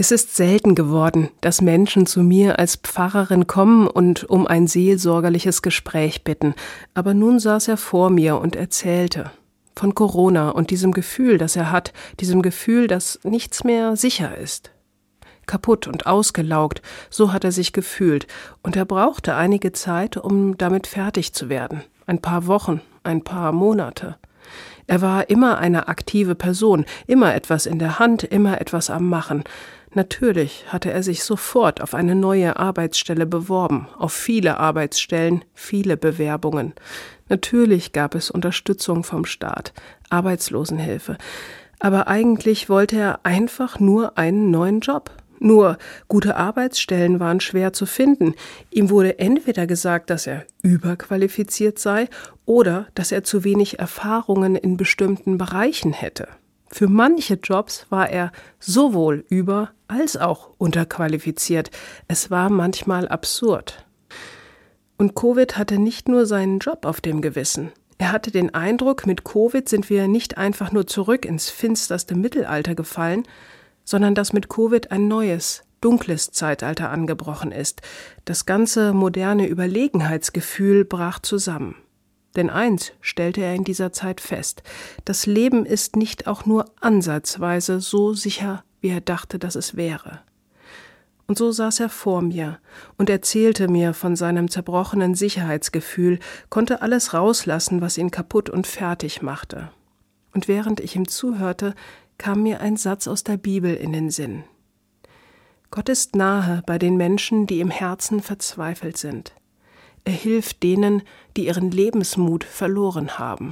Es ist selten geworden, dass Menschen zu mir als Pfarrerin kommen und um ein seelsorgerliches Gespräch bitten, aber nun saß er vor mir und erzählte von Corona und diesem Gefühl, das er hat, diesem Gefühl, dass nichts mehr sicher ist. Kaputt und ausgelaugt, so hat er sich gefühlt, und er brauchte einige Zeit, um damit fertig zu werden, ein paar Wochen, ein paar Monate. Er war immer eine aktive Person, immer etwas in der Hand, immer etwas am Machen, Natürlich hatte er sich sofort auf eine neue Arbeitsstelle beworben, auf viele Arbeitsstellen, viele Bewerbungen. Natürlich gab es Unterstützung vom Staat, Arbeitslosenhilfe. Aber eigentlich wollte er einfach nur einen neuen Job. Nur gute Arbeitsstellen waren schwer zu finden. Ihm wurde entweder gesagt, dass er überqualifiziert sei oder dass er zu wenig Erfahrungen in bestimmten Bereichen hätte. Für manche Jobs war er sowohl über als auch unterqualifiziert. Es war manchmal absurd. Und Covid hatte nicht nur seinen Job auf dem Gewissen. Er hatte den Eindruck, mit Covid sind wir nicht einfach nur zurück ins finsterste Mittelalter gefallen, sondern dass mit Covid ein neues, dunkles Zeitalter angebrochen ist. Das ganze moderne Überlegenheitsgefühl brach zusammen. Denn eins stellte er in dieser Zeit fest, das Leben ist nicht auch nur ansatzweise so sicher, wie er dachte, dass es wäre. Und so saß er vor mir und erzählte mir von seinem zerbrochenen Sicherheitsgefühl, konnte alles rauslassen, was ihn kaputt und fertig machte. Und während ich ihm zuhörte, kam mir ein Satz aus der Bibel in den Sinn. Gott ist nahe bei den Menschen, die im Herzen verzweifelt sind. Er hilft denen, die ihren Lebensmut verloren haben.